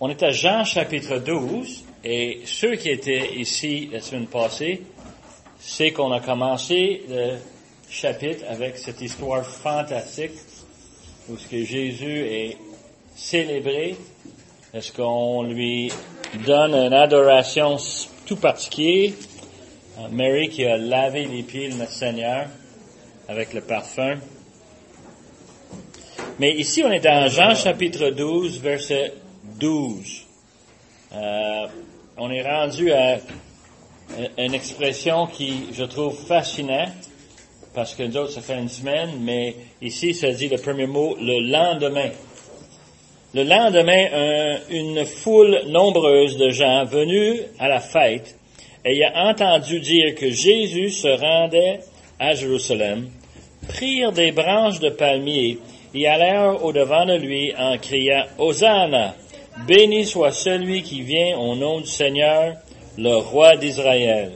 On est à Jean chapitre 12 et ceux qui étaient ici la semaine passée, c'est qu'on a commencé le chapitre avec cette histoire fantastique où ce que Jésus est célébré, est-ce qu'on lui donne une adoration tout particulière, Mary qui a lavé les pieds de notre Seigneur avec le parfum. Mais ici, on est dans Jean chapitre 12, verset 12. Euh, on est rendu à une expression qui, je trouve, fascinante, parce que nous autres, ça fait une semaine, mais ici, ça dit le premier mot, le lendemain. Le lendemain, une foule nombreuse de gens venus à la fête ayant entendu dire que Jésus se rendait à Jérusalem, prirent des branches de palmier et allèrent au-devant de lui en criant Hosanna, béni soit celui qui vient au nom du Seigneur, le roi d'Israël.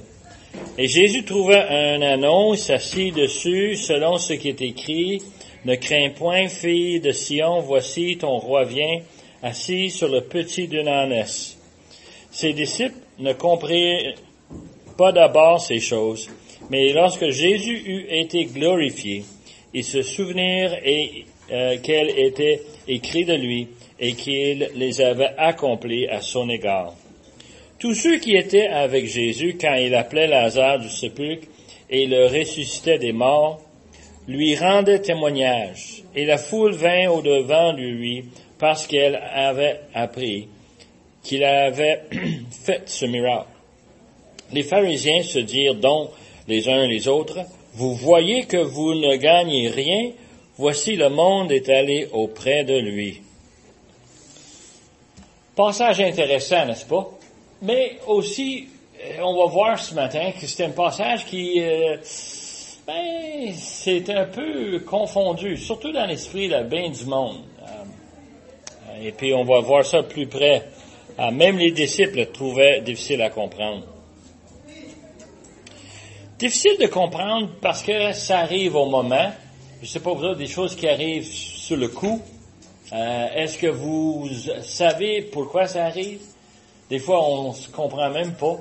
Et Jésus trouva un annonce s'assit dessus selon ce qui est écrit, Ne crains point, fille de Sion, voici ton roi vient, assis sur le petit d'une ânesse. Ses disciples ne comprirent pas d'abord ces choses, mais lorsque Jésus eut été glorifié, ils se souvenirent et euh, qu'elle était écrit de lui et qu'il les avait accomplis à son égard. Tous ceux qui étaient avec Jésus quand il appelait Lazare du sépulcre et le ressuscitait des morts, lui rendaient témoignage, et la foule vint au-devant de lui parce qu'elle avait appris qu'il avait fait ce miracle. Les pharisiens se dirent donc les uns les autres, vous voyez que vous ne gagnez rien, Voici le monde est allé auprès de lui. Passage intéressant, n'est-ce pas? Mais aussi, euh, on va voir ce matin que c'est un passage qui, euh, ben, c'est un peu confondu, surtout dans l'esprit de bien du monde. Euh, et puis on va voir ça plus près. même les disciples le trouvaient difficile à comprendre. Difficile de comprendre parce que ça arrive au moment, je sais pas, vous avez des choses qui arrivent sur le coup. Euh, est-ce que vous savez pourquoi ça arrive? Des fois, on ne se comprend même pas.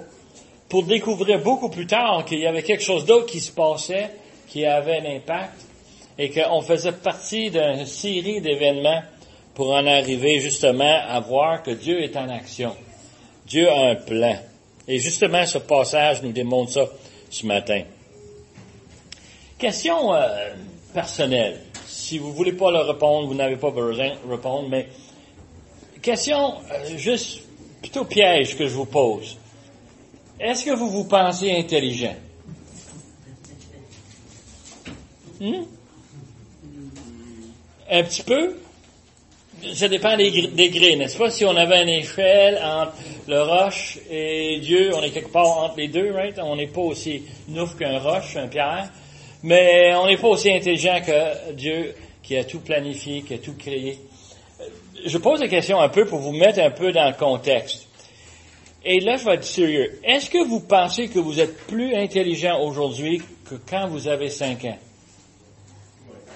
Pour découvrir beaucoup plus tard qu'il y avait quelque chose d'autre qui se passait, qui avait un impact, et qu'on faisait partie d'une série d'événements pour en arriver justement à voir que Dieu est en action. Dieu a un plan. Et justement, ce passage nous démontre ça ce matin. Question euh, personnel. Si vous voulez pas le répondre, vous n'avez pas besoin de répondre, mais question euh, juste plutôt piège que je vous pose. Est-ce que vous vous pensez intelligent? Hmm? Un petit peu? Ça dépend des degrés, n'est-ce pas? Si on avait une échelle entre le roche et Dieu, on est quelque part entre les deux, right? On n'est pas aussi nouf qu'un roche, un pierre. Mais on n'est pas aussi intelligent que Dieu qui a tout planifié, qui a tout créé. Je pose la question un peu pour vous mettre un peu dans le contexte. Et là, je vais être sérieux. Est-ce que vous pensez que vous êtes plus intelligent aujourd'hui que quand vous avez cinq ans?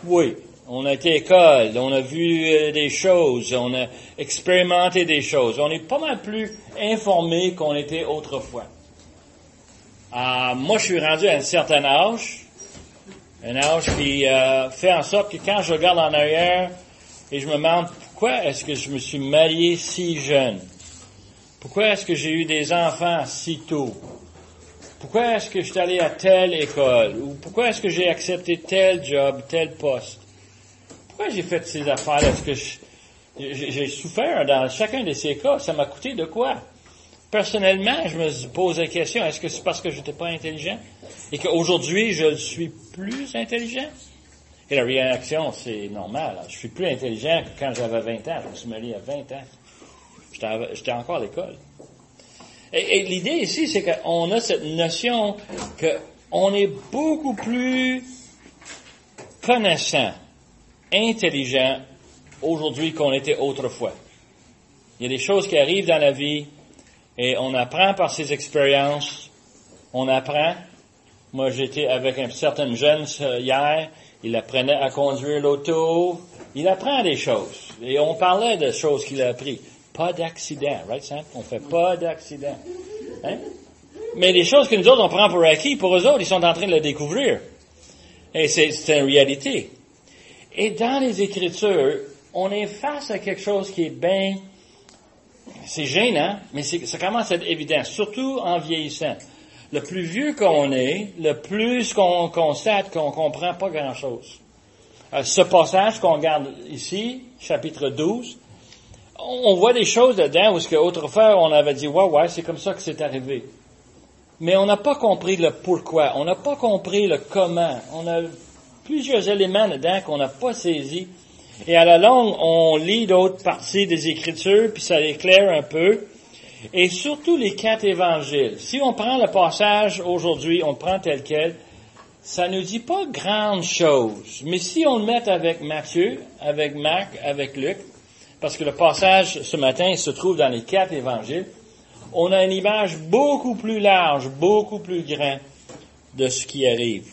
Oui. On a été à l'école, on a vu euh, des choses, on a expérimenté des choses. On est pas mal plus informé qu'on était autrefois. Ah, moi, je suis rendu à un certain âge, un âge qui euh, en sorte que quand je regarde en arrière et je me demande pourquoi est-ce que je me suis marié si jeune, pourquoi est-ce que j'ai eu des enfants si tôt, pourquoi est-ce que je suis allé à telle école, ou pourquoi est-ce que j'ai accepté tel job, tel poste, pourquoi j'ai fait ces affaires Est-ce que j'ai souffert dans chacun de ces cas? Ça m'a coûté de quoi? Personnellement, je me pose la question, est-ce que c'est parce que je n'étais pas intelligent? Et qu'aujourd'hui, je suis plus intelligent? Et la réaction, c'est normal. Je suis plus intelligent que quand j'avais 20 ans. Je me suis marié à 20 ans. J'étais encore à l'école. Et, l'idée ici, c'est qu'on a cette notion qu'on est beaucoup plus connaissant, intelligent aujourd'hui qu'on était autrefois. Il y a des choses qui arrivent dans la vie et on apprend par ses expériences. On apprend. Moi, j'étais avec un certain jeune hier. Il apprenait à conduire l'auto. Il apprend des choses. Et on parlait de choses qu'il a appris. Pas d'accident, right, Sam? On fait pas d'accident. Hein? Mais les choses que nous autres, on prend pour acquis, pour eux autres, ils sont en train de le découvrir. Et c'est une réalité. Et dans les Écritures, on est face à quelque chose qui est bien, c'est gênant, mais ça commence à être évident, surtout en vieillissant. Le plus vieux qu'on est, le plus qu'on constate qu'on comprend pas grand-chose. Euh, ce passage qu'on regarde ici, chapitre 12, on voit des choses dedans où ce autrefois on avait dit ouais ouais c'est comme ça que c'est arrivé. Mais on n'a pas compris le pourquoi, on n'a pas compris le comment. On a plusieurs éléments dedans qu'on n'a pas saisis. Et à la longue, on lit d'autres parties des Écritures, puis ça éclaire un peu. Et surtout les quatre évangiles. Si on prend le passage aujourd'hui, on le prend tel quel, ça ne dit pas grande chose. Mais si on le met avec Matthieu, avec Marc, avec Luc, parce que le passage ce matin se trouve dans les quatre évangiles, on a une image beaucoup plus large, beaucoup plus grande de ce qui arrive.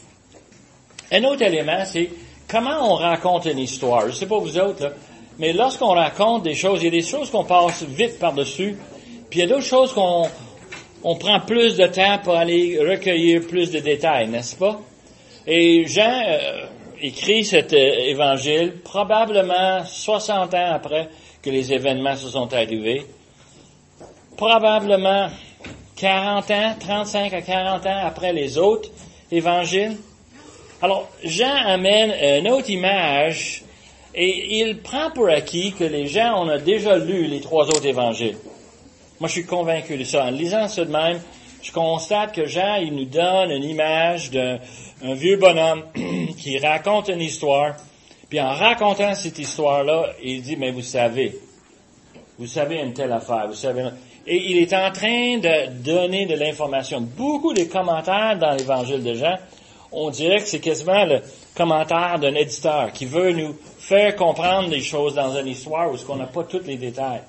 Un autre élément, c'est comment on raconte une histoire? Je ne sais pas vous autres, mais lorsqu'on raconte des choses, il y a des choses qu'on passe vite par-dessus, puis il y a d'autres choses qu'on on prend plus de temps pour aller recueillir plus de détails, n'est-ce pas? Et Jean euh, écrit cet euh, évangile probablement 60 ans après que les événements se sont arrivés. Probablement 40 ans, 35 à 40 ans après les autres évangiles. Alors, Jean amène une autre image et il prend pour acquis que les gens, on a déjà lu les trois autres évangiles. Moi, je suis convaincu de ça. En lisant ça de même, je constate que Jean, il nous donne une image d'un vieux bonhomme qui raconte une histoire puis en racontant cette histoire-là, il dit, mais vous savez, vous savez une telle affaire, vous savez. Et il est en train de donner de l'information. Beaucoup de commentaires dans l'évangile de Jean, on dirait que c'est quasiment le commentaire d'un éditeur qui veut nous faire comprendre des choses dans une histoire où on n'a pas tous les détails.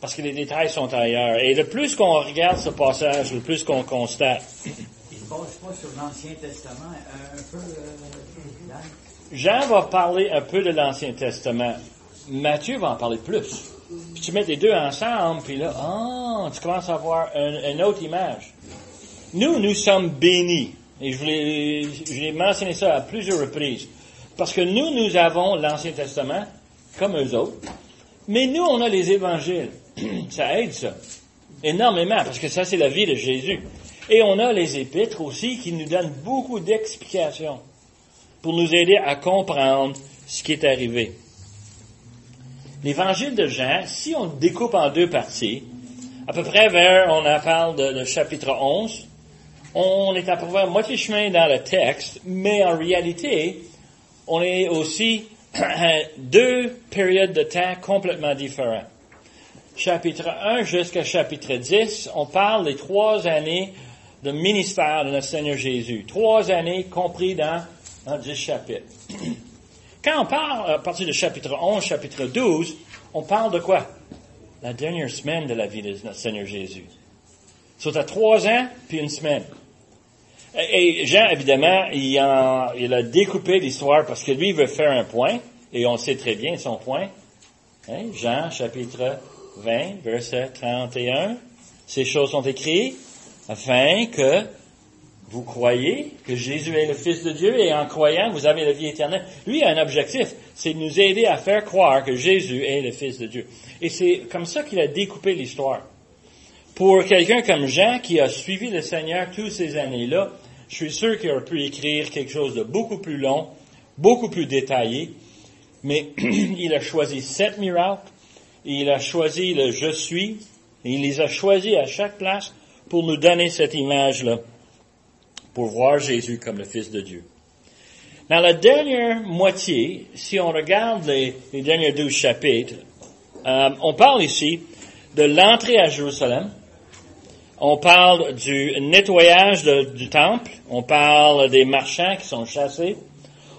Parce que les détails sont ailleurs. Et le plus qu'on regarde ce passage, le plus qu'on constate. Il ne passe pas sur l'Ancien Testament un, peu, euh, Jean va parler un peu de l'Ancien Testament. Matthieu va en parler plus. Puis tu mets les deux ensemble, puis là, ah, tu commences à voir une autre image. Nous, nous sommes bénis. Et je voulais, je l'ai mentionné ça à plusieurs reprises. Parce que nous, nous avons l'Ancien Testament, comme eux autres. Mais nous, on a les évangiles. ça aide, ça. Énormément, parce que ça, c'est la vie de Jésus. Et on a les épîtres aussi qui nous donnent beaucoup d'explications pour nous aider à comprendre ce qui est arrivé. L'évangile de Jean, si on le découpe en deux parties, à peu près vers, on en parle de, chapitre 11, on est à peu près moitié chemin dans le texte, mais en réalité, on est aussi à deux périodes de temps complètement différentes. Chapitre 1 jusqu'à chapitre 10, on parle des trois années de ministère de notre Seigneur Jésus. Trois années compris dans dans 10 chapitres. Quand on parle à partir du chapitre 11, chapitre 12, on parle de quoi? La dernière semaine de la vie de notre Seigneur Jésus. C'est à trois ans, puis une semaine. Et Jean, évidemment, il a, il a découpé l'histoire parce que lui, veut faire un point, et on sait très bien son point. Hein? Jean, chapitre 20, verset 31. Ces choses sont écrites afin que vous croyez que Jésus est le Fils de Dieu et en croyant, vous avez la vie éternelle. Lui a un objectif, c'est de nous aider à faire croire que Jésus est le Fils de Dieu. Et c'est comme ça qu'il a découpé l'histoire. Pour quelqu'un comme Jean qui a suivi le Seigneur toutes ces années-là, je suis sûr qu'il aurait pu écrire quelque chose de beaucoup plus long, beaucoup plus détaillé, mais il a choisi sept miracles, il a choisi le je suis, et il les a choisis à chaque place pour nous donner cette image-là pour voir Jésus comme le Fils de Dieu. Dans la dernière moitié, si on regarde les, derniers douze chapitres, euh, on parle ici de l'entrée à Jérusalem, on parle du nettoyage du temple, on parle des marchands qui sont chassés,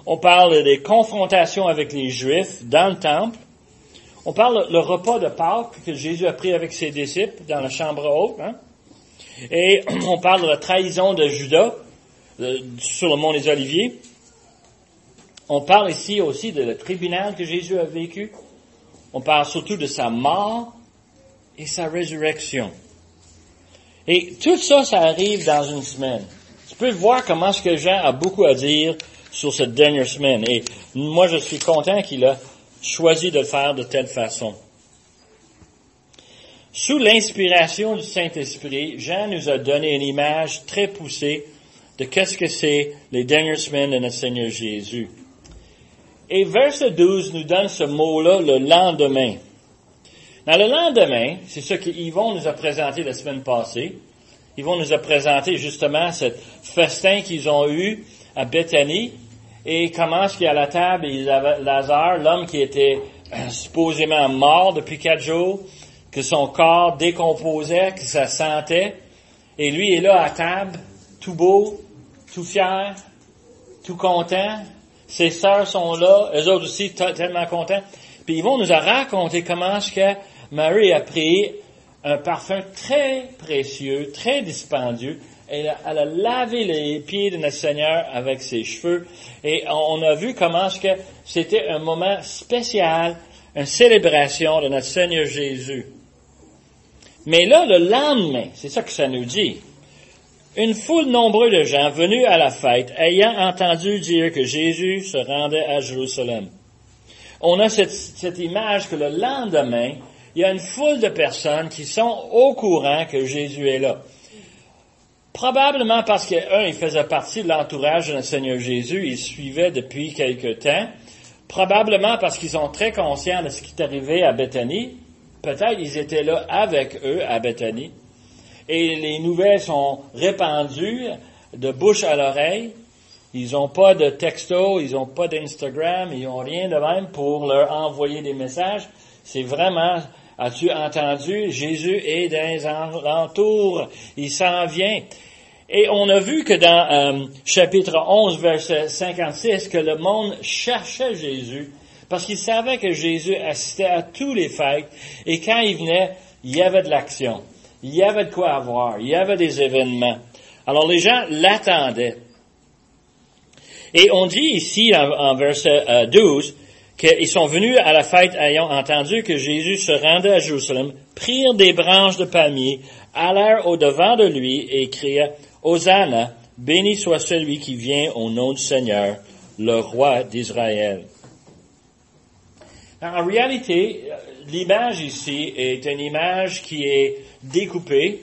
on parle des confrontations avec les Juifs dans le temple, on parle le repas de Pâques que Jésus a pris avec ses disciples dans la chambre haute, hein? et on parle de la trahison de Judas, euh, sur le mont des Oliviers. On parle ici aussi de le tribunal que Jésus a vécu. On parle surtout de sa mort et sa résurrection. Et tout ça, ça arrive dans une semaine. Tu peux voir comment ce que Jean a beaucoup à dire sur cette dernière semaine. Et moi, je suis content qu'il a choisi de le faire de telle façon. Sous l'inspiration du Saint-Esprit, Jean nous a donné une image très poussée de qu'est-ce que c'est les dernières semaines de notre Seigneur Jésus. Et verset 12 nous donne ce mot-là, le lendemain. Le lendemain, c'est ce qu'Yvon nous a présenté la semaine passée. Yvon nous a présenté justement ce festin qu'ils ont eu à Bethanie et comment est-ce qu'à la table, ils avaient Lazare, l'homme qui était euh, supposément mort depuis quatre jours, que son corps décomposait, que ça sentait, et lui est là à table, tout beau, tout fier, tout content. Ses sœurs sont là, eux autres aussi tellement contents. Puis Yvon nous a raconté comment est-ce Marie a pris un parfum très précieux, très dispendieux. Elle a, elle a, lavé les pieds de notre Seigneur avec ses cheveux. Et on a vu comment ce que c'était un moment spécial, une célébration de notre Seigneur Jésus. Mais là, le lendemain, c'est ça que ça nous dit. Une foule nombreuse de gens venus à la fête, ayant entendu dire que Jésus se rendait à Jérusalem. On a cette, cette image que le lendemain, il y a une foule de personnes qui sont au courant que Jésus est là. Probablement parce qu'un, il faisait partie de l'entourage notre Seigneur Jésus, il suivait depuis quelque temps. Probablement parce qu'ils sont très conscients de ce qui est arrivé à Bethanie. Peut-être ils étaient là avec eux à Bethanie. Et les nouvelles sont répandues de bouche à l'oreille. Ils n'ont pas de texto, ils n'ont pas d'Instagram, ils n'ont rien de même pour leur envoyer des messages. C'est vraiment As-tu entendu? Jésus est dans les alentours. Il s'en vient. Et on a vu que dans euh, chapitre 11, verset 56, que le monde cherchait Jésus parce qu'il savait que Jésus assistait à tous les fêtes et quand il venait, il y avait de l'action. Il y avait de quoi avoir. Il y avait des événements. Alors les gens l'attendaient. Et on dit ici en, verset 12, euh, qu'ils sont venus à la fête ayant entendu que Jésus se rendait à Jérusalem, prirent des branches de palmier, allèrent au devant de lui et crièrent, Hosanna, béni soit celui qui vient au nom du Seigneur, le roi d'Israël. En réalité, l'image ici est une image qui est découpée.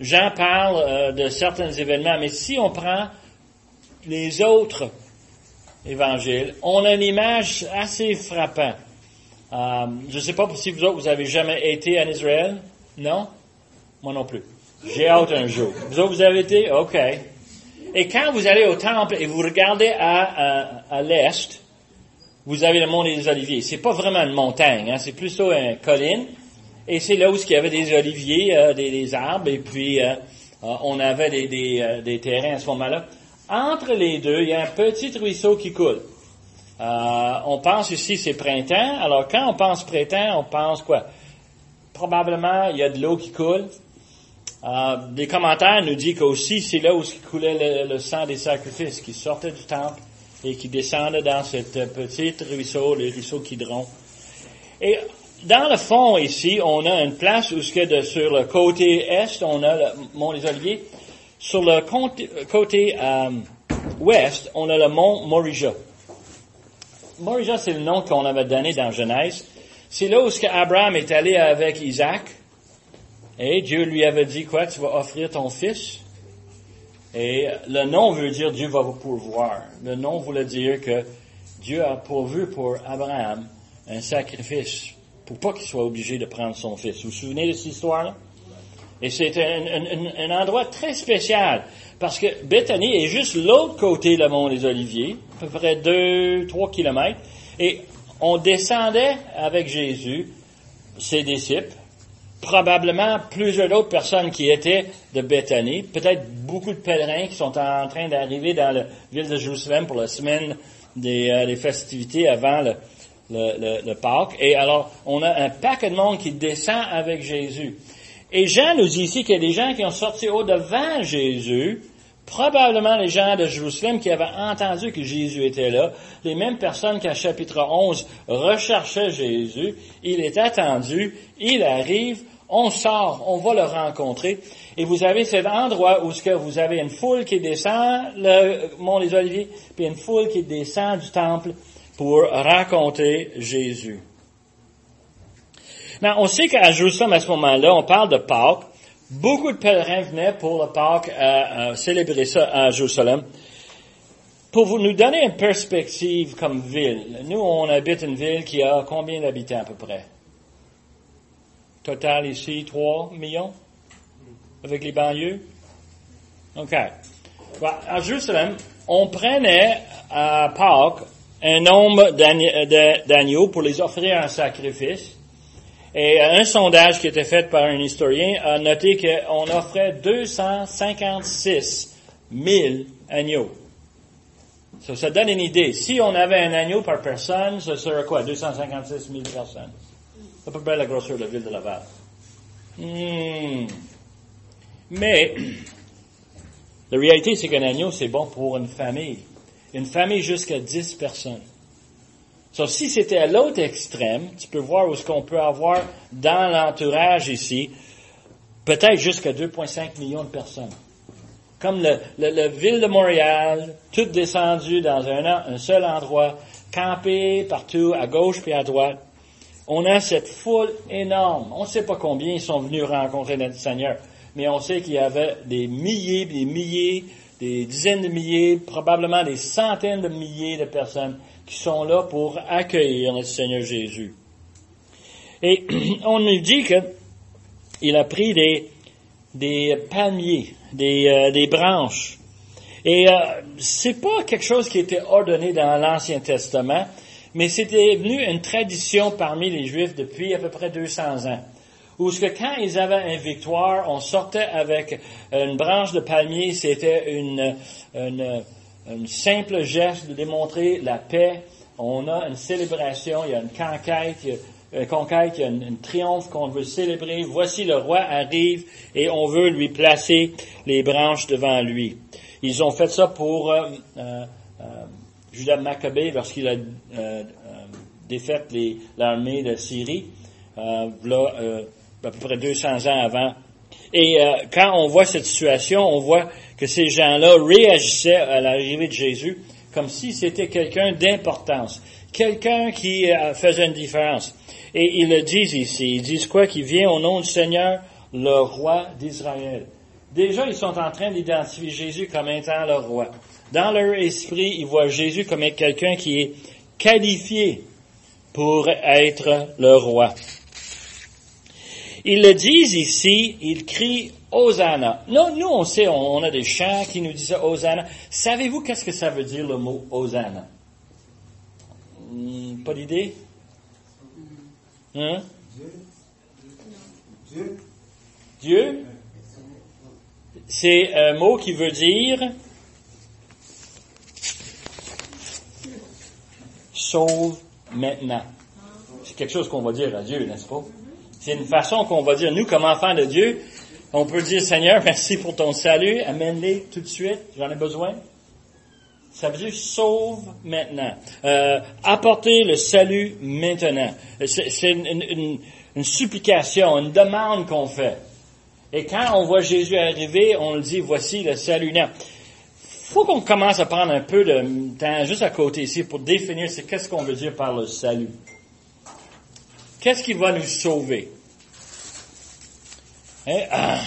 Jean parle euh, de certains événements, mais si on prend les autres on a une image assez frappante. Euh, je ne sais pas si vous autres, vous avez jamais été en Israël. Non? Moi non plus. J'ai hâte un jour. Vous autres, vous avez été? OK. Et quand vous allez au temple et vous regardez à, à, l'est, vous avez le mont des Oliviers. C'est pas vraiment une montagne, hein, c'est plutôt une colline. Et c'est là où il y avait des oliviers, euh, des, arbres, et puis euh, on avait des, des, des terrains à ce moment-là. Entre les deux, il y a un petit ruisseau qui coule. Euh, on pense ici c'est printemps. Alors quand on pense printemps, on pense quoi? Probablement il y a de l'eau qui coule. Euh, des commentaires nous disent qu'aussi c'est là où coulait le, sang des sacrifices qui sortait du temple et qui descendait dans cette petite ruisseau, le ruisseau Kidron. Et dans le fond ici, on a une place où ce que sur le côté est, on a le mont des Oliviers. Sur le côté euh, ouest, on a le mont Morija. Morija, c'est le nom qu'on avait donné dans Genèse. C'est là où Abraham est allé avec Isaac. Et Dieu lui avait dit quoi? Tu vas offrir ton fils. Et le nom veut dire Dieu va vous pourvoir. Le nom voulait dire que Dieu a pourvu pour Abraham un sacrifice pour pas qu'il soit obligé de prendre son fils. Vous vous souvenez de cette histoire-là? Et c'est un, endroit très spécial parce que Bethany est juste l'autre côté le mont des Oliviers, à peu près 2-3 kilomètres. Et on descendait avec Jésus, ses disciples, probablement plusieurs autres personnes qui étaient de Bethany, peut-être beaucoup de pèlerins qui sont en train d'arriver dans la ville de Jérusalem pour la semaine des, euh, festivités avant le, le, le Pâques. Et alors, on a un paquet de monde qui descend avec Jésus. Et Jean nous dit ici qu'il y a des gens qui ont sorti au-devant Jésus, probablement les gens de Jérusalem qui avaient entendu que Jésus était là, les mêmes personnes qu'à chapitre 11 recherchaient Jésus, il est attendu, il arrive, On sort, on va le rencontrer. Et vous avez cet endroit où vous avez une foule qui descend le mont des Oliviers, puis une foule qui descend du temple pour raconter Jésus. Maintenant, on sait qu'à Jérusalem, à ce moment-là, on parle de Pâques. Beaucoup de pèlerins venaient pour le Pâques à, célébrer ça à Jérusalem. Pour vous nous donner une perspective comme ville, nous, on habite une ville qui a combien d'habitants à peu près? Total ici, 3 millions? Avec les banlieues? OK. à Jérusalem, on prenait à Pâques un nombre d'agneaux pour les offrir en sacrifice. Et un sondage qui était fait par un historien a noté qu'on offrait 256 000 agneaux. Ça, ça donne une idée. Si on avait un agneau par personne, ce serait quoi? 256 000 personnes. À peu près la grosseur de la ville de Laval. Hmm. Mais, la réalité, c'est qu'un agneau, c'est bon pour une famille. Une famille jusqu'à 10 personnes. So, si c'était à l'autre extrême, tu peux voir où ce qu'on peut avoir dans l'entourage ici, peut-être jusqu'à 2,5 millions de personnes. Comme le, le, ville de Montréal, tout descendu dans un, un seul endroit, campé partout, à gauche puis à droite. On a cette foule énorme. On ne sait pas combien ils sont venus rencontrer notre Seigneur, mais on sait qu'il y avait des milliers, des milliers, des dizaines de milliers, probablement des centaines de milliers de personnes qui sont là pour accueillir notre Seigneur Jésus. Et on nous dit qu'il a pris des, des palmiers, des, euh, des branches. Et euh, c'est pas quelque chose qui était ordonné dans l'Ancien Testament, mais c'était devenu une tradition parmi les Juifs depuis à peu près 200 ans. Où ce que quand ils avaient une victoire, on sortait avec une branche de palmier, c'était une, une un simple geste de démontrer la paix. On a une célébration, il y a une conquête, il y a une conquête, il y a un triomphe qu'on veut célébrer. Voici le roi arrive et on veut lui placer les branches devant lui. Ils ont fait ça pour euh, euh, euh Judas Maccabée lorsqu'il a euh, euh défait l'armée de Syrie, là, à peu près 200 ans avant. Et quand on voit cette situation, on voit que ces gens-là réagissaient à l'arrivée de Jésus comme si c'était quelqu'un d'importance, quelqu'un qui euh, faisait une différence. Et ils le disent ici, ils disent quoi? Qu'il vient au nom du Seigneur, le roi d'Israël. Déjà, ils sont en train d'identifier Jésus comme étant le roi. Dans leur esprit, ils voient Jésus comme quelqu'un qui est qualifié pour être le roi. Ils le disent ici, ils crient Hosanna. Nous, nous, on sait, on, a des chants qui nous disent Hosanna. Savez-vous qu'est-ce que ça veut dire le mot Hosanna? Hmm, pas d'idée? Hein? Dieu? Dieu? C'est un mot qui veut dire sauve maintenant. C'est quelque chose qu'on va dire à Dieu, n'est-ce pas? C'est une façon qu'on va dire, nous, comme enfants de Dieu, on peut dire, Seigneur, merci pour ton salut, amène-les tout de suite, j'en ai besoin. Ça veut dire sauve maintenant. Euh, apporter le salut maintenant. C'est une, supplication, une demande qu'on fait. Et quand on voit Jésus arriver, on le dit, voici le salut. Il faut qu'on commence à prendre un peu de temps juste à côté ici pour définir ce qu'est-ce qu'on veut dire par le salut. Qu'est-ce qui va nous sauver? Ah.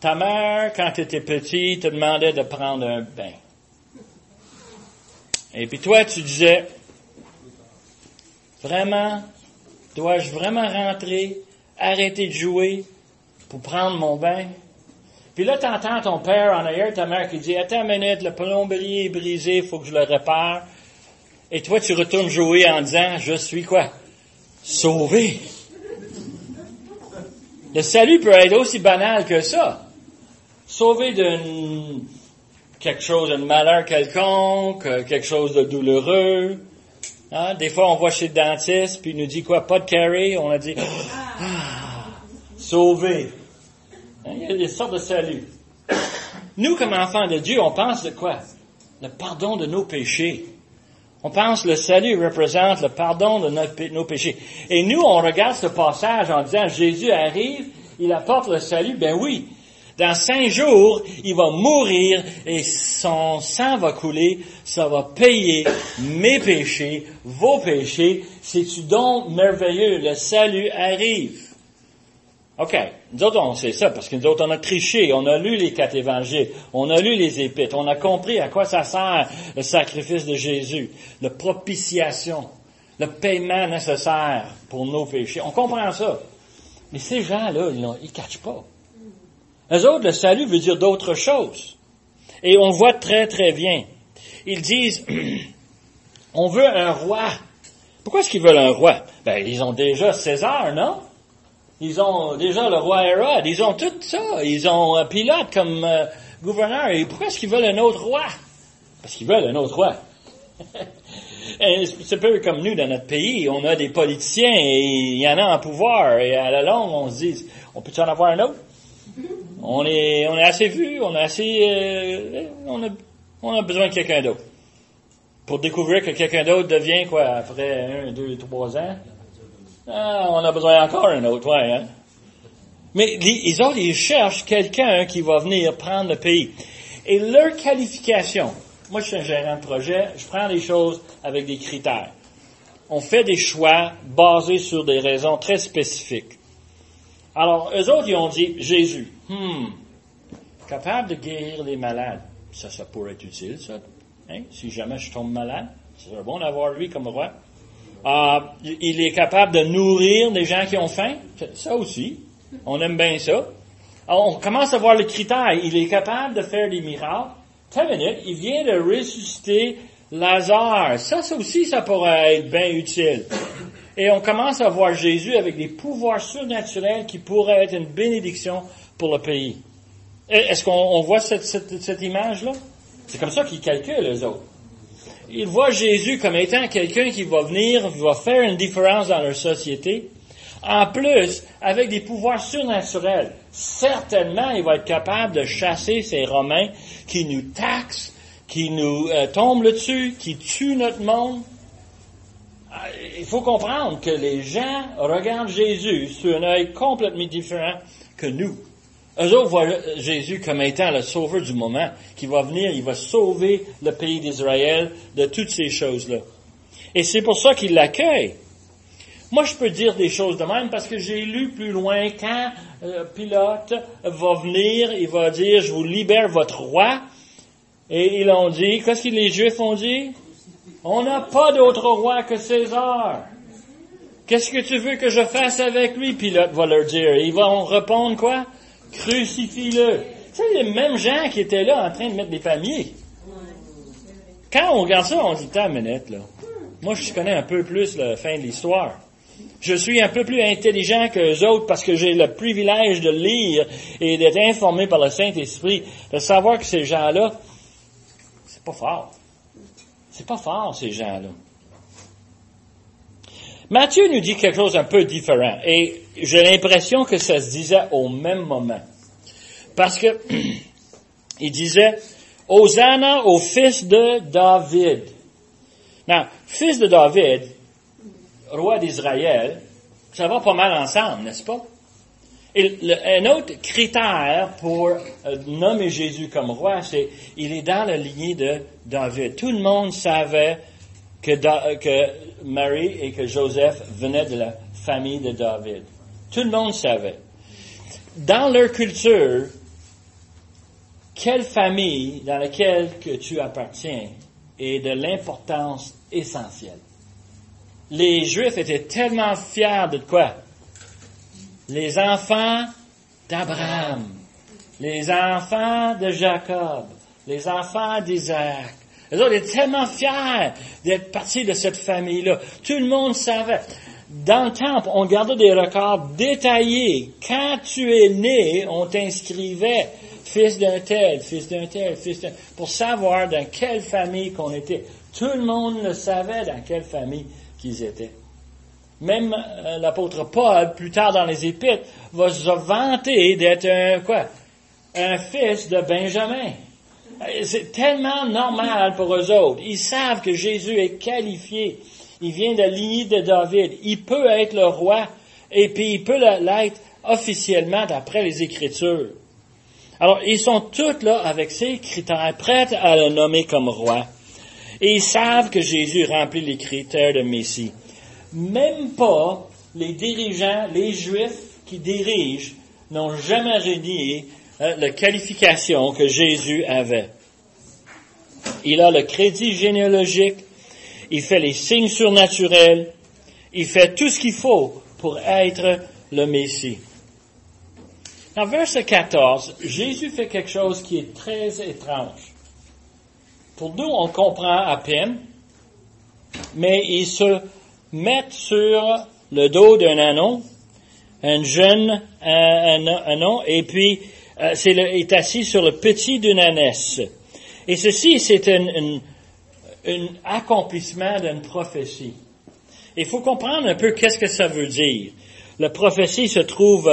Ta mère, quand tu étais petit, te demandait de prendre un bain. Et puis toi, tu disais, vraiment, dois-je vraiment rentrer, arrêter de jouer pour prendre mon bain? Puis là, tu ton père en ailleurs, ta mère qui dit, attends une minute, le plombier est brisé, il faut que je le répare. Et toi, tu retournes jouer en disant, je suis quoi? Sauvé. Le salut peut être aussi banal que ça. Sauver d'une quelque chose, d'un malheur quelconque, euh, quelque chose de douloureux. Hein? Des fois, on voit chez le dentiste, puis il nous dit quoi? Pas de carré? On a dit, ah, sauvé. Hein? Il y a des sortes de salut. Nous, comme enfants de Dieu, on pense de quoi? Le pardon de nos péchés. On pense que le salut représente le pardon de nos péchés. Et nous, on regarde ce passage en disant, Jésus arrive, il apporte le salut. Ben oui, dans cinq jours, il va mourir et son sang va couler. Ça va payer mes péchés, vos péchés. C'est-tu donc merveilleux? Le salut arrive. OK. Nous autres, on sait ça parce que nous autres, on a triché, on a lu les quatre évangiles, on a lu les épîtres, on a compris à quoi ça sert le sacrifice de Jésus, la propitiation, le paiement nécessaire pour nos péchés. On comprend ça. Mais ces gens-là, ils ne cachent pas. Les autres, le salut veut dire d'autres choses. Et on voit très, très bien. Ils disent, on veut un roi. Pourquoi est-ce qu'ils veulent un roi? Ben, ils ont déjà César, non? Ils ont déjà le roi Hérode. Ils ont tout ça. Ils ont un Pilate comme euh, gouverneur. Et pourquoi est-ce qu'ils veulent un autre roi? Parce qu'ils veulent un autre roi. C'est peu comme nous dans notre pays. On a des politiciens et il y en a en pouvoir. Et à la longue, on se dit, on peut-tu en avoir un autre? On est, on est assez vu, on a assez, euh, on, a, on a besoin de quelqu'un d'autre. Pour découvrir que quelqu'un d'autre devient quoi, après un, deux, trois ans, ah, on a besoin encore un autre, ouais, hein? Mais les, autres, ils cherchent quelqu'un qui va venir prendre le pays. Et leur qualification, moi je suis un gérant de projet, je prends les choses avec des critères. On fait des choix basés sur des raisons très spécifiques. Alors, eux autres, ils ont dit, Jésus, hmm, capable de guérir les malades. Ça, ça pourrait être utile, ça. Hein? Si jamais je tombe malade, c'est bon d'avoir lui comme roi. Ah, il est capable de nourrir des gens qui ont faim. Ça aussi. On aime bien ça. On commence à voir le critère. Il est capable de faire des miracles. Il vient de ressusciter Lazare. Ça, ça aussi, ça pourrait être bien utile. Et on commence à voir Jésus avec des pouvoirs surnaturels qui pourraient être une bénédiction pour le pays. Est-ce qu'on voit cette, cette, image-là? C'est comme ça qu'ils calculent, les autres. Ils voient Jésus comme étant quelqu'un qui va venir, qui va faire une différence dans leur société. En plus, avec des pouvoirs surnaturels, certainement, il va être capable de chasser ces Romains qui nous taxent, qui nous euh, tombent dessus, qui tuent notre monde. Ah, il faut comprendre que les gens regardent Jésus sur un œil complètement différent que nous. Eux autres voient Jésus comme étant le sauveur du moment, qui va venir, il va sauver le pays d'Israël de toutes ces choses-là. Et c'est pour ça qu'ils l'accueillent. Moi, je peux dire des choses de même parce que j'ai lu plus loin quand euh, Pilate va venir, il va dire, je vous libère votre roi. Et ils ont dit, qu'est-ce que les Juifs ont dit? On n'a pas d'autre roi que César. Qu'est-ce que tu veux que je fasse avec lui? Pilate va leur dire. Ils vont répondre quoi? Crucifie-le. C'est les mêmes gens qui étaient là en train de mettre des palmiers. Quand on regarde ça, on dit, t'as minute, là. Moi, je connais un peu plus la fin de l'histoire. Je suis un peu plus intelligent que les autres parce que j'ai le privilège de lire et d'être informé par le Saint-Esprit, de savoir que ces gens-là, c'est pas fort. C'est pas fort, ces gens-là. Matthieu nous dit quelque chose un peu différent et j'ai l'impression que ça se disait au même moment. Parce que il disait Hosanna au fils de David. Non, fils de David, roi d'Israël, ça va pas mal ensemble, n'est-ce pas? Et un autre critère pour euh, nommer Jésus comme roi, c'est il est dans la lignée de David. Tout le monde savait que, que Marie et que Joseph venaient de la famille de David. Tout le monde savait. Dans leur culture, quelle famille dans laquelle que tu appartiens est de l'importance essentielle? Les Juifs étaient tellement fiers de quoi? les enfants d'Abraham, les enfants de Jacob, les enfants d'Isaac. Les autres étaient tellement fiers d'être partis de cette famille-là. Tout le monde savait. Dans le temple, on gardait des records détaillés. Quand tu es né, on t'inscrivait fils d'un tel, fils d'un tel, fils d'un pour savoir dans quelle famille qu'on était. Tout le monde le savait dans quelle famille qu'ils étaient. Même euh, l'apôtre Paul, plus tard dans les Épîtres, va se vanter d'être un quoi? Un fils de Benjamin. C'est tellement normal pour eux autres. Ils savent que Jésus est qualifié. Il vient de lignée de David. Il peut être le roi et puis il peut l'être officiellement d'après les Écritures. Alors, ils sont tous là avec ces critères, prêts à le nommer comme roi. Et ils savent que Jésus remplit les critères de Messie. Même pas les dirigeants, les Juifs qui dirigent, n'ont jamais renié euh, la qualification que Jésus avait. Il a le crédit généalogique, il fait les signes surnaturels, il fait tout ce qu'il faut pour être le Messie. Dans verset 14, Jésus fait quelque chose qui est très étrange. Pour nous, on comprend à peine, mais il se met sur le dos d'un anon, un jeune anon, et puis euh, c'est est assis sur le petit d'une ânesse. Et ceci, c'est un, un, accomplissement d'une prophétie. Il faut comprendre un peu qu'est-ce que ça veut dire. La prophétie se trouve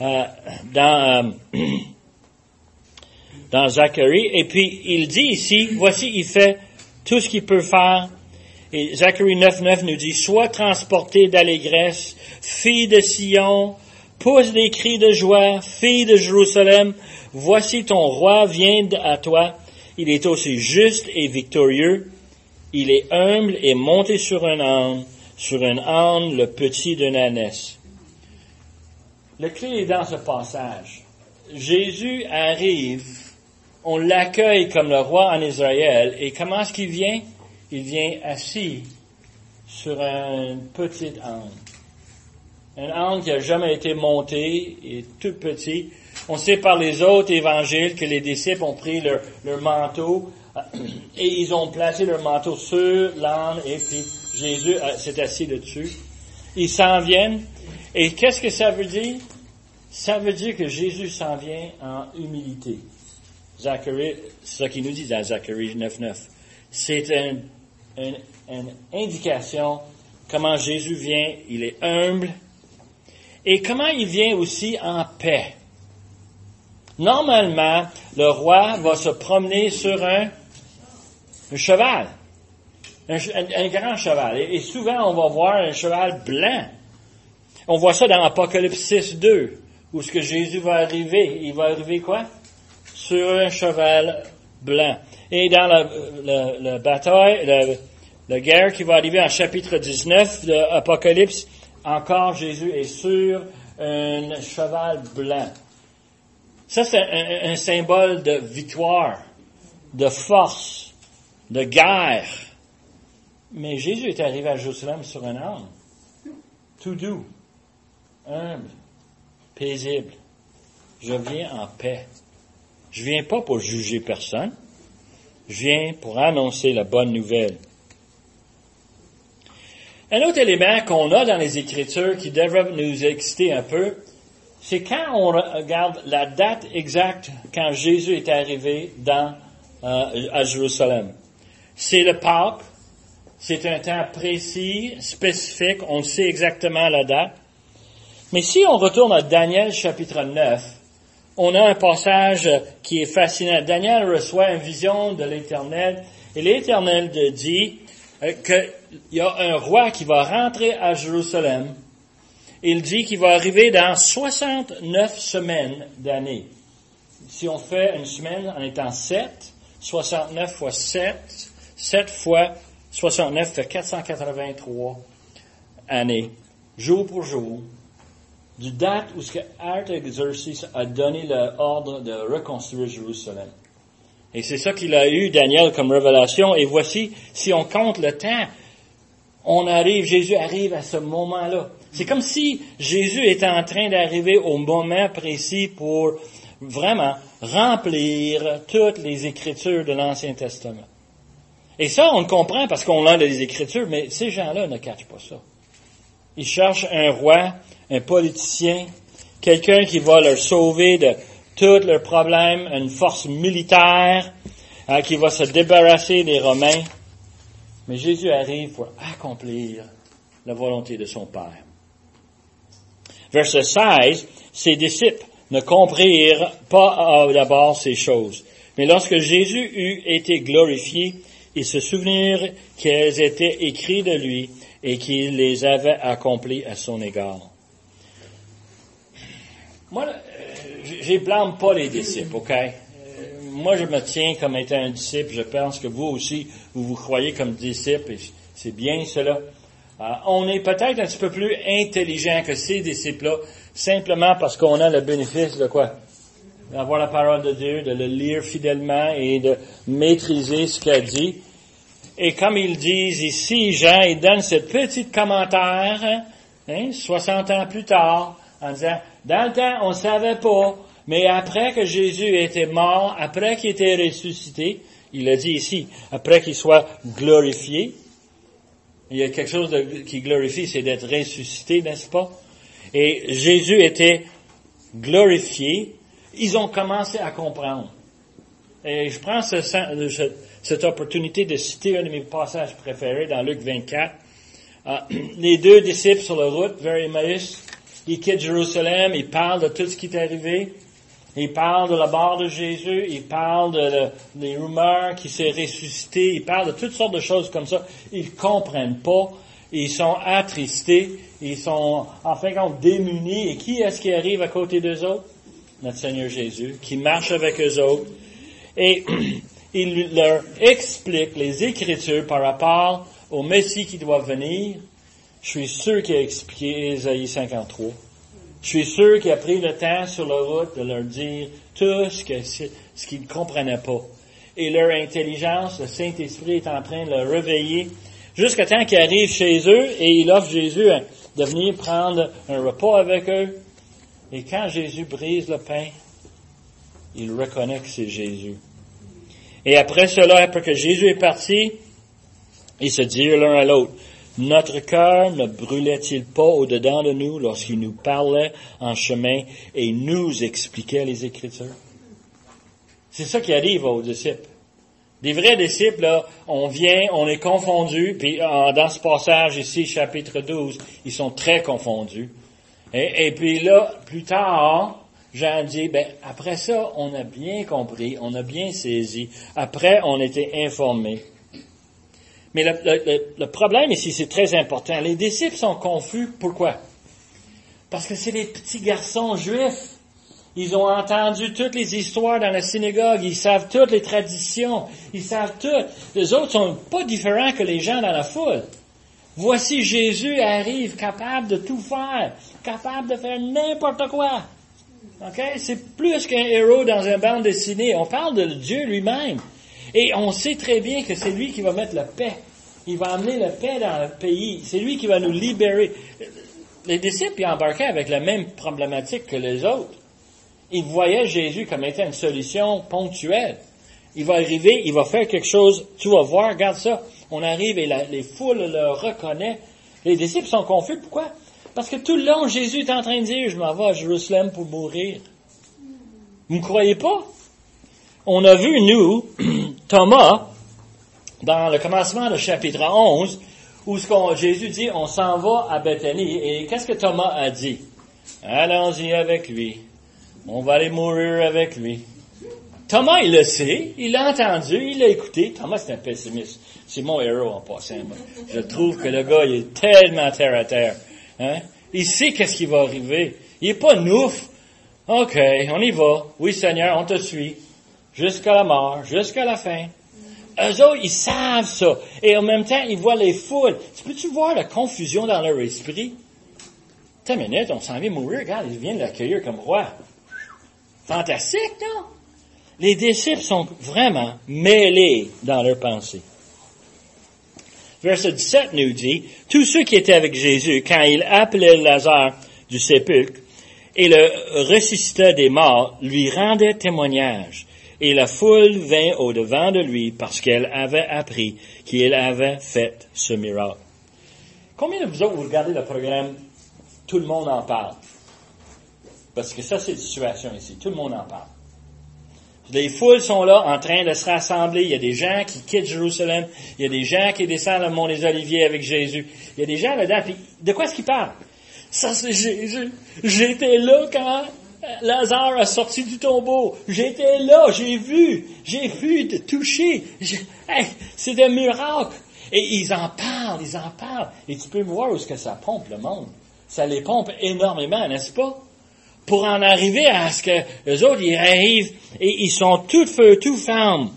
euh, dans, euh, dans Zacharie, et puis il dit ici, voici, il fait tout ce qu'il peut faire. Et Zacharie 9.9 nous dit, sois transporté d'allégresse, fille de Sion, pousse des cris de joie, fille de Jérusalem, voici ton roi vient à toi, il est aussi juste et victorieux, il est humble et monté sur un âne, sur un âne le petit d'une ânesse. Le clé est dans ce passage. Jésus arrive, on l'accueille comme le roi en Israël, et comment est-ce qu'il vient? Il vient assis sur un petit âne. Un âne qui n'a jamais été monté et tout petit. On sait par les autres évangiles que les disciples ont pris leur, manteau et ils ont placé leur manteau sur l'âne et puis Jésus s'est assis dessus. Ils s'en viennent. Et qu'est-ce que ça veut dire? Ça veut dire que Jésus s'en vient en humilité. Zacharie, c'est ça qu'il nous dit dans Zacharie 9.9. C'est une indication comment Jésus vient, il est humble, et comment il vient aussi en paix? Normalement, le roi va se promener sur un, cheval, un, grand cheval. Et, souvent, on va voir un cheval blanc. On voit ça dans Apocalypse 6, 2, où ce que Jésus va arriver. Il va arriver quoi? Sur un cheval blanc. Et dans la, bataille, la, guerre qui va arriver en chapitre 19 de Apocalypse, encore Jésus est sur un cheval blanc. Ça, c'est un, symbole de victoire, de force, de guerre. Mais Jésus est arrivé à Jérusalem sur un âne, tout doux, humble, paisible. Je viens en paix. Je viens pas pour juger personne. Je viens pour annoncer la bonne nouvelle. Un autre élément qu'on a dans les Écritures qui devrait nous exciter un peu, c'est quand on regarde la date exacte quand Jésus est arrivé dans, euh, à Jérusalem. C'est le Pâques. C'est un temps précis, spécifique. On sait exactement la date. Mais si on retourne à Daniel chapitre 9, on a un passage qui est fascinant. Daniel reçoit une vision de l'Éternel et l'Éternel dit euh, qu'il y a un roi qui va rentrer à Jérusalem. Il dit qu'il va arriver dans 69 semaines d'année. Si on fait une semaine en étant 7, 69 fois 7, 7 fois 69 fait 483 années, jour pour jour, du date où ce que Artaxerxes a donné l'ordre de reconstruire Jérusalem. Et c'est ça qu'il a eu, Daniel, comme révélation. Et voici, si on compte le temps, on arrive, Jésus arrive à ce moment-là. C'est comme si Jésus était en train d'arriver au moment précis pour vraiment remplir toutes les Écritures de l'Ancien Testament. Et ça, on le comprend parce qu'on a les Écritures, mais ces gens-là ne cachent pas ça. Ils cherchent un roi, un politicien, quelqu'un qui va leur sauver de tous leurs problèmes, une force militaire hein, qui va se débarrasser des Romains. Mais Jésus arrive pour accomplir la volonté de son Père. Verset 16, ses disciples ne comprirent pas euh, d'abord ces choses. Mais lorsque Jésus eut été glorifié, ils se souvenirent qu'elles étaient écrites de lui et qu'il les avait accomplies à son égard. Moi, euh, je blâme pas les disciples, OK? Moi, je me tiens comme étant un disciple. Je pense que vous aussi, vous vous croyez comme disciple, et c'est bien cela. Euh, on est peut-être un petit peu plus intelligent que ces disciples-là, simplement parce qu'on a le bénéfice de quoi? D'avoir la parole de Dieu, de le lire fidèlement et de maîtriser ce qu'il dit. Et comme ils disent ici, Jean, il donne ce petit commentaire, hein, 60 ans plus tard, en disant, dans le temps, on ne savait pas, mais après que Jésus était mort, après qu'il était ressuscité, il a dit ici, après qu'il soit glorifié, il y a quelque chose qui glorifie, c'est d'être ressuscité, n'est-ce pas? Et Jésus était glorifié. Ils ont commencé à comprendre. Et je prends cette opportunité de citer un de mes passages préférés dans Luc 24. Ah, les deux disciples sur la route vers Emmaüs, ils quittent Jérusalem, ils parlent de tout ce qui est arrivé. Ils parlent de la mort de Jésus, ils parlent de, des rumeurs qui s'est ressuscité, ils parlent de toutes sortes de choses comme ça. Ils comprennent pas, ils sont attristés, ils sont en fin de compte démunis. Et qui est-ce qui arrive à côté d'eux autres? Notre Seigneur Jésus, qui marche avec eux autres. Et il leur explique les Écritures par rapport au Messie qui doit venir. Je suis sûr qu'il a expliqué Isaïe 53. Je suis sûr qu'il a pris le temps sur la route de leur dire tout ce qu'ils ne comprenaient pas. Et leur intelligence, le Saint-Esprit est en train de le réveiller jusqu'à temps qu'ils arrivent chez eux et il offre Jésus de venir prendre un repas avec eux. Et quand Jésus brise le pain, il reconnaît que c'est Jésus. Et après cela, après que Jésus est parti, ils se dirent l'un à l'autre, notre cœur ne brûlait-il pas au-dedans de nous lorsqu'il nous parlait en chemin et nous expliquait les Écritures? C'est ça qui arrive aux disciples. Des vrais disciples, là, on vient, on est confondu, puis dans ce passage ici, chapitre 12, ils sont très confondus. Et, et puis là, plus tard, Jean dit, ben, après ça, on a bien compris, on a bien saisi. Après, on était informés. Mais le, problème ici, c'est très important. Les disciples sont confus. Pourquoi? Parce que c'est des petits garçons juifs. Ils ont entendu toutes les histoires dans la synagogue. Ils savent toutes les traditions. Ils savent tout. Les autres sont pas différents que les gens dans la foule. Voici Jésus arrive capable de tout faire, capable de faire n'importe quoi. OK? C'est plus qu'un héros dans un bande dessinée. On parle de Dieu lui-même. Et on sait très bien que c'est lui qui va mettre la paix. Il va amener la paix dans le pays. C'est lui qui va nous libérer. Les disciples y embarquaient avec la même problématique que les autres. Ils voyaient Jésus comme étant une solution ponctuelle. Il va arriver, il va faire quelque chose, tu vas voir, regarde ça. On arrive et les foules le reconnaissent. Les disciples sont confus. Pourquoi? Parce que tout le long, Jésus est en train de dire, je m'en vais à Jérusalem pour mourir. Vous ne croyez pas? On a vu, nous, Thomas, dans le commencement du chapitre 11, où ce Jésus dit, on s'en va à Bethanie. Et qu'est-ce que Thomas a dit? Allons-y avec lui. On va aller mourir avec lui. Thomas, il le sait, il l'a entendu, il l'a écouté. Thomas, c'est un pessimiste. C'est mon héros en passant. Je trouve que le gars, il est tellement terre à terre. Hein? Il sait qu'est-ce qui va arriver. Il est pas nouf. OK, on y va. Oui, Seigneur, on te suit jusqu'à la mort, jusqu'à la fin. Eux autres, ils savent ça. Et en même temps, ils voient les foules. Tu peux-tu voir la confusion dans leur esprit? T'as une minute, on s'en vient mourir. Regarde, ils viennent l'accueillir comme roi. Fantastique, non? Les disciples sont vraiment mêlés dans leurs pensées. Verset 17 nous dit, tous ceux qui étaient avec Jésus, quand il appelait Lazare du sépulcre et le ressuscita des morts, lui rendaient témoignage et la foule vint au-devant de lui parce qu'elle avait appris qu'il avait fait ce miracle. Combien de vous autres, vous regardez le programme Tout le monde en parle? Parce que ça, c'est la situation ici. Tout le monde en parle. Les foules sont là en train de se rassembler. Il y a des gens qui quittent Jérusalem. Il y a des gens qui descendent le mont des Oliviers avec Jésus. Il y a des gens là-dedans. De quoi est-ce qu'ils parlent? Ça, c'est Jésus. J'étais là quand Lazare a sorti du tombeau. J'étais là, j'ai vu, j'ai vu, touché. Hey, c'est un miracle. Et ils en parlent, ils en parlent. Et tu peux voir où est-ce que ça pompe le monde. Ça les pompe énormément, n'est-ce pas? Pour en arriver à ce que les autres, ils arrivent et ils sont tout feu, tout femme.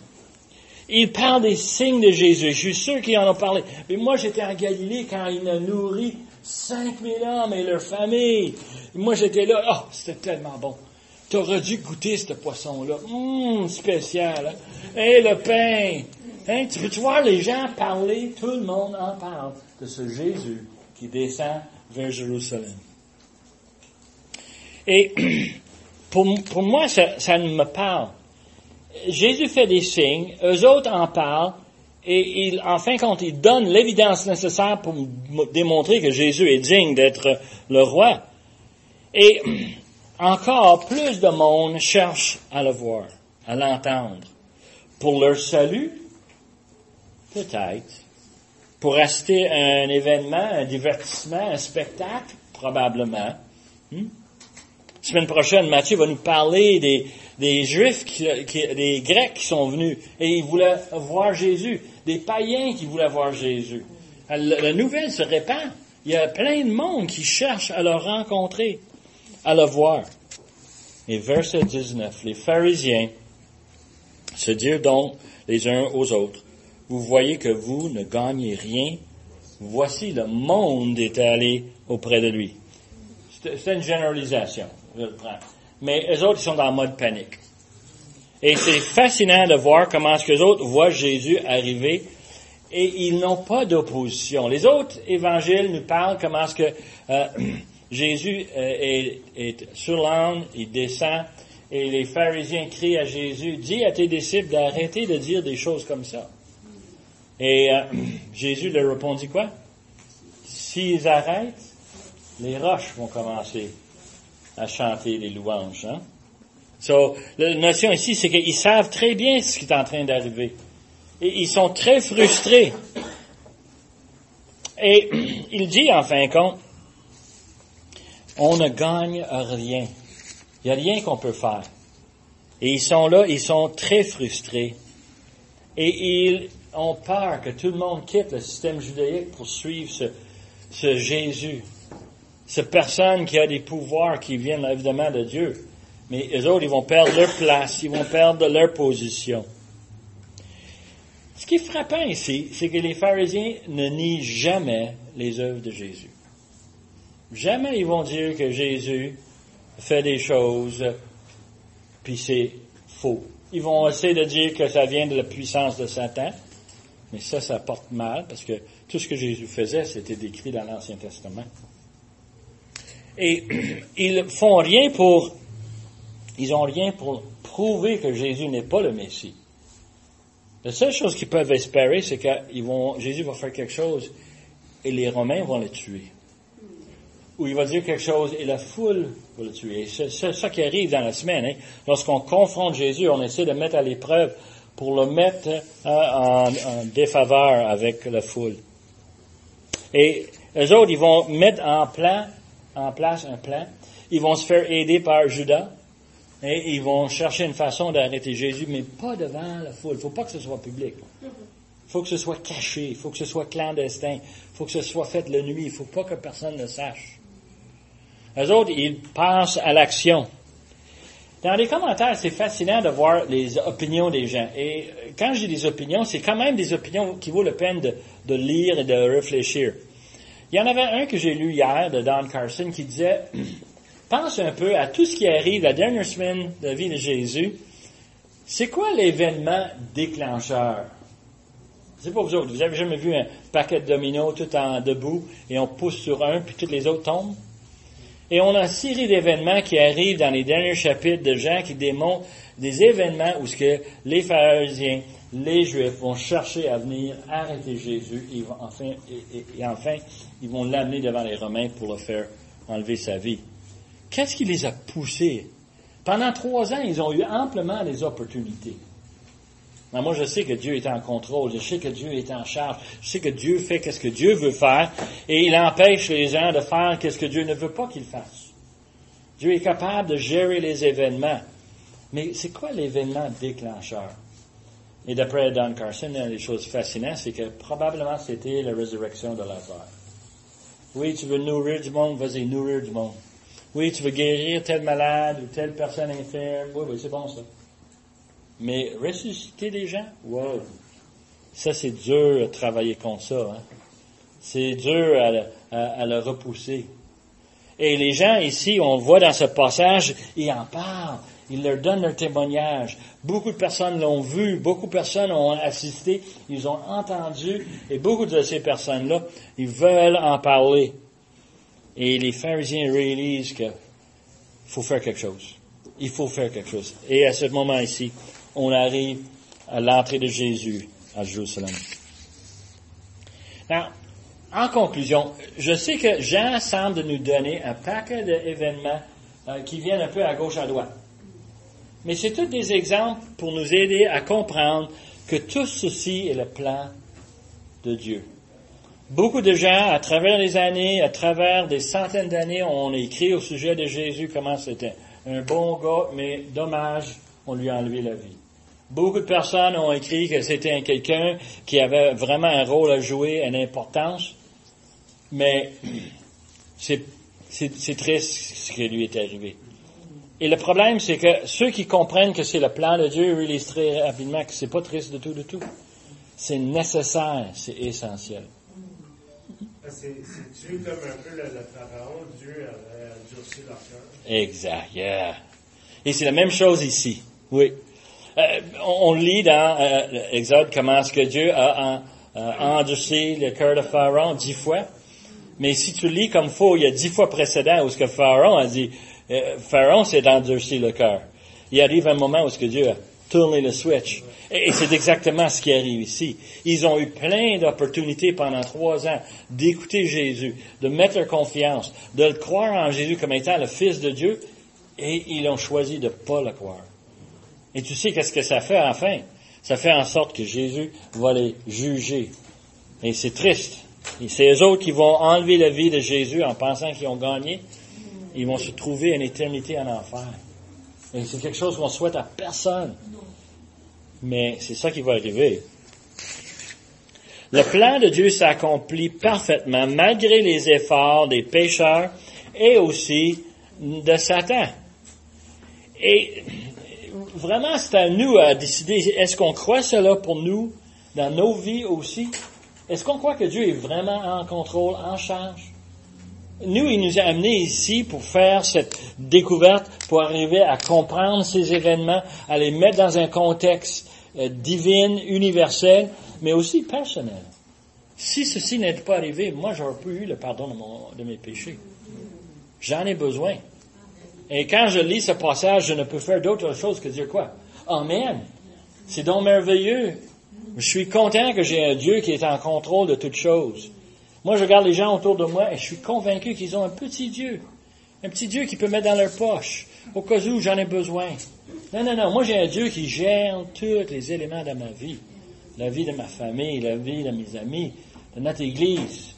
Ils parlent des signes de Jésus. Je suis sûr qu'ils en ont parlé. Mais moi, j'étais en Galilée quand il a nourri 5000 hommes et leurs familles. Moi, j'étais là. Oh, c'était tellement bon. Tu aurais dû goûter ce poisson-là. Hum, spécial. Hein? Et le pain. Hein? Tu peux-tu voir les gens parler? Tout le monde en parle de ce Jésus qui descend vers Jérusalem. Et pour, moi, ça, ça me parle. Jésus fait des signes, eux autres en parlent, et il, en fin de compte, il donne l'évidence nécessaire pour démontrer que Jésus est digne d'être le roi. Et encore plus de monde cherche à le voir, à l'entendre. Pour leur salut, peut-être. Pour assister à un événement, un divertissement, un spectacle, probablement. Hmm? Semaine prochaine, Matthieu va nous parler des, Juifs, des Grecs qui sont venus et ils voulaient voir Jésus, des païens qui voulaient voir Jésus. La, nouvelle se répand. Il y a plein de monde qui cherche à le rencontrer, à le voir. Et verset 19, les pharisiens se dirent donc les uns aux autres, vous voyez que vous ne gagnez rien, voici le monde est allé auprès de lui. C'est une généralisation, mais eux autres, ils sont dans le mode panique. Et c'est fascinant de voir comment est-ce que les autres voient Jésus arriver et ils n'ont pas d'opposition. Les autres évangiles nous parlent comment est-ce que euh, Jésus euh, est, est, sur l'âne, il descend, et les pharisiens crient à Jésus, dis à tes disciples d'arrêter de dire des choses comme ça. Et euh, Jésus leur répondit quoi? S'ils arrêtent, les roches vont commencer à chanter les louanges. Hein? So, la notion ici, c'est qu'ils savent très bien ce qui est en train d'arriver. Et ils sont très frustrés. Et il dit, en fin de compte, on ne gagne rien. Il n'y a rien qu'on peut faire. Et ils sont là, ils sont très frustrés. Et ils ont peur que tout le monde quitte le système judaïque pour suivre ce, ce Jésus cette personne qui a des pouvoirs qui viennent évidemment de Dieu. Mais les autres, ils vont perdre leur place, ils vont perdre leur position. Ce qui est frappant ici, c'est que les pharisiens ne nient jamais les œuvres de Jésus. Jamais ils vont dire que Jésus fait des choses, puis c'est faux. Ils vont essayer de dire que ça vient de la puissance de Satan, mais ça, ça porte mal, parce que tout ce que Jésus faisait, c'était décrit dans l'Ancien Testament. Et ils font rien pour, ils ont rien pour prouver que Jésus n'est pas le Messie. La seule chose qu'ils peuvent espérer, c'est que Jésus va faire quelque chose et les Romains vont le tuer. Ou il va dire quelque chose et la foule va le tuer. C'est ça qui arrive dans la semaine. Hein. Lorsqu'on confronte Jésus, on essaie de mettre à l'épreuve pour le mettre euh, en, en, défaveur avec la foule. Et les autres, ils vont mettre en plan en place un plan. Ils vont se faire aider par Judas. Et ils vont chercher une façon d'arrêter Jésus, mais pas devant la foule. Il ne faut pas que ce soit public. Il faut que ce soit caché. Il faut que ce soit clandestin. Il faut que ce soit fait la nuit. Il ne faut pas que personne ne sache. Les autres, ils passent à l'action. Dans les commentaires, c'est fascinant de voir les opinions des gens. Et quand j'ai des opinions, c'est quand même des opinions qui vaut la peine de, de lire et de réfléchir. Il y en avait un que j'ai lu hier de Don Carson qui disait, pense un peu à tout ce qui arrive la dernière semaine de la vie de Jésus. C'est quoi l'événement déclencheur? C'est pas vous autres. Vous avez jamais vu un paquet de dominos tout en debout et on pousse sur un puis tous les autres tombent? Et on a une série d'événements qui arrivent dans les derniers chapitres de Jean qui démontrent des événements où ce que les pharisiens, les Juifs vont chercher à venir arrêter Jésus et, enfin, ils vont l'amener devant les Romains pour le faire enlever sa vie. Qu'est-ce qui les a poussés? Pendant trois ans, ils ont eu amplement les opportunités. moi, je sais que Dieu est en contrôle, je sais que Dieu est en charge, je sais que Dieu fait ce que Dieu veut faire, et il empêche les gens de faire ce que Dieu ne veut pas qu'ils fassent. Dieu est capable de gérer les événements. Mais c'est quoi l'événement déclencheur? Et d'après Don Carson, une des choses fascinantes, c'est que probablement c'était la résurrection de Lazare. Oui, tu veux nourrir du monde, vas-y, nourrir du monde. Oui, tu veux guérir tel malade ou telle personne infirme. Oui, oui, c'est bon ça. Mais ressusciter des gens, wow. Ça, c'est dur à travailler contre ça. Hein? C'est dur à, le repousser. Et les gens ici, on voit dans ce passage, ils en parlent. Ils leur donnent leur témoignage. Beaucoup de personnes l'ont vu, beaucoup de personnes ont assisté, ils ont entendu, et beaucoup de ces personnes-là, ils veulent en parler. Et les pharisiens réalisent qu'il faut faire quelque chose. Il faut faire quelque chose. Et à ce moment ici, on arrive à l'entrée de Jésus à Jérusalem. en conclusion, je sais que Jean semble nous donner un paquet d'événements euh, qui viennent un peu à gauche à droite. Mais c'est tous des exemples pour nous aider à comprendre que tout ceci est le plan de Dieu. Beaucoup de gens, à travers les années, à travers des centaines d'années, ont écrit au sujet de Jésus comment c'était un bon gars, mais dommage, on lui a enlevé la vie. Beaucoup de personnes ont écrit que c'était quelqu'un qui avait vraiment un rôle à jouer, une importance, mais c'est triste ce qui lui est arrivé. Et le problème, c'est que ceux qui comprennent que c'est le plan de Dieu réalisent très rapidement que c'est pas triste de tout, de tout. C'est nécessaire, c'est essentiel. C'est Dieu comme un peu le, pharaon, Dieu a, durci leur cœur. Exact, yeah. Et c'est la même chose ici. Oui. Euh, on, lit dans euh, Exode comment est-ce que Dieu a, endurci le cœur de Pharaon dix fois. Mais si tu lis comme faux, il y a dix fois précédent où ce que Pharaon a dit, Pharaon s'est endurci le cœur. Il arrive un moment où ce que Dieu a tourné le switch. Et, c'est exactement ce qui arrive ici. Ils ont eu plein d'opportunités pendant trois ans d'écouter Jésus, de mettre leur confiance, de croire en Jésus comme étant le Fils de Dieu, et ils ont choisi de ne pas le croire. Et tu sais qu'est-ce que ça fait enfin? Ça fait en sorte que Jésus va les juger. Et c'est triste. Et c'est eux autres qui vont enlever la vie de Jésus en pensant qu'ils ont gagné, ils vont se trouver une éternité en enfer. Et c'est quelque chose qu'on souhaite à personne. Mais c'est ça qui va arriver. Le plan de Dieu s'accomplit parfaitement malgré les efforts des pécheurs et aussi de Satan. Et vraiment, c'est à nous à décider, est-ce qu'on croit cela pour nous, dans nos vies aussi? Est-ce qu'on croit que Dieu est vraiment en contrôle, en charge? Nous, il nous a amenés ici pour faire cette découverte, pour arriver à comprendre ces événements, à les mettre dans un contexte euh, divin, universel, mais aussi personnel. Si ceci n'était pas arrivé, moi, j'aurais pu eu le pardon de, mes péchés. J'en ai besoin. Et quand je lis ce passage, je ne peux faire d'autre chose que dire quoi? Amen. C'est donc merveilleux. Je suis content que j'ai un Dieu qui est en contrôle de toutes choses. Moi, je regarde les gens autour de moi et je suis convaincu qu'ils ont un petit Dieu. Un petit Dieu qui peut mettre dans leur poche, au cas où j'en ai besoin. Non, non, non. Moi, j'ai un Dieu qui gère tous les éléments de ma vie. La vie de ma famille, la vie de mes amis, de notre Église.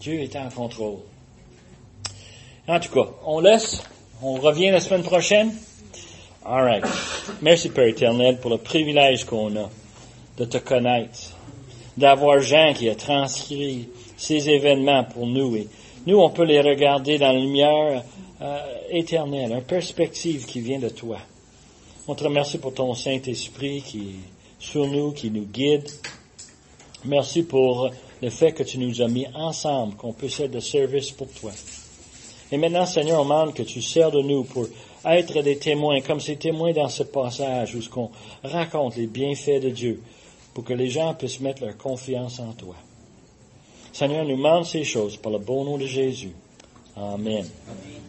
Dieu est en contrôle. En tout cas, on laisse. On revient la semaine prochaine. All right. Merci, Père éternel, pour le privilège qu'on a de te connaître, d'avoir Jean qui a transcrit ces événements pour nous. Et nous, on peut les regarder dans la lumière euh, éternelle, une perspective qui vient de toi. On te remercie pour ton Saint-Esprit qui est sur nous, qui nous guide. Merci pour le fait que tu nous as mis ensemble, qu'on puisse être de service pour toi. Et maintenant, Seigneur, on demande que tu sers de nous pour être des témoins, comme ces témoins dans ce passage où ce qu'on raconte les bienfaits de Dieu, pour que les gens puissent mettre leur confiance en toi. Seigneur, nous demande ces choses par le bon nom de Jésus. Amen. Amen.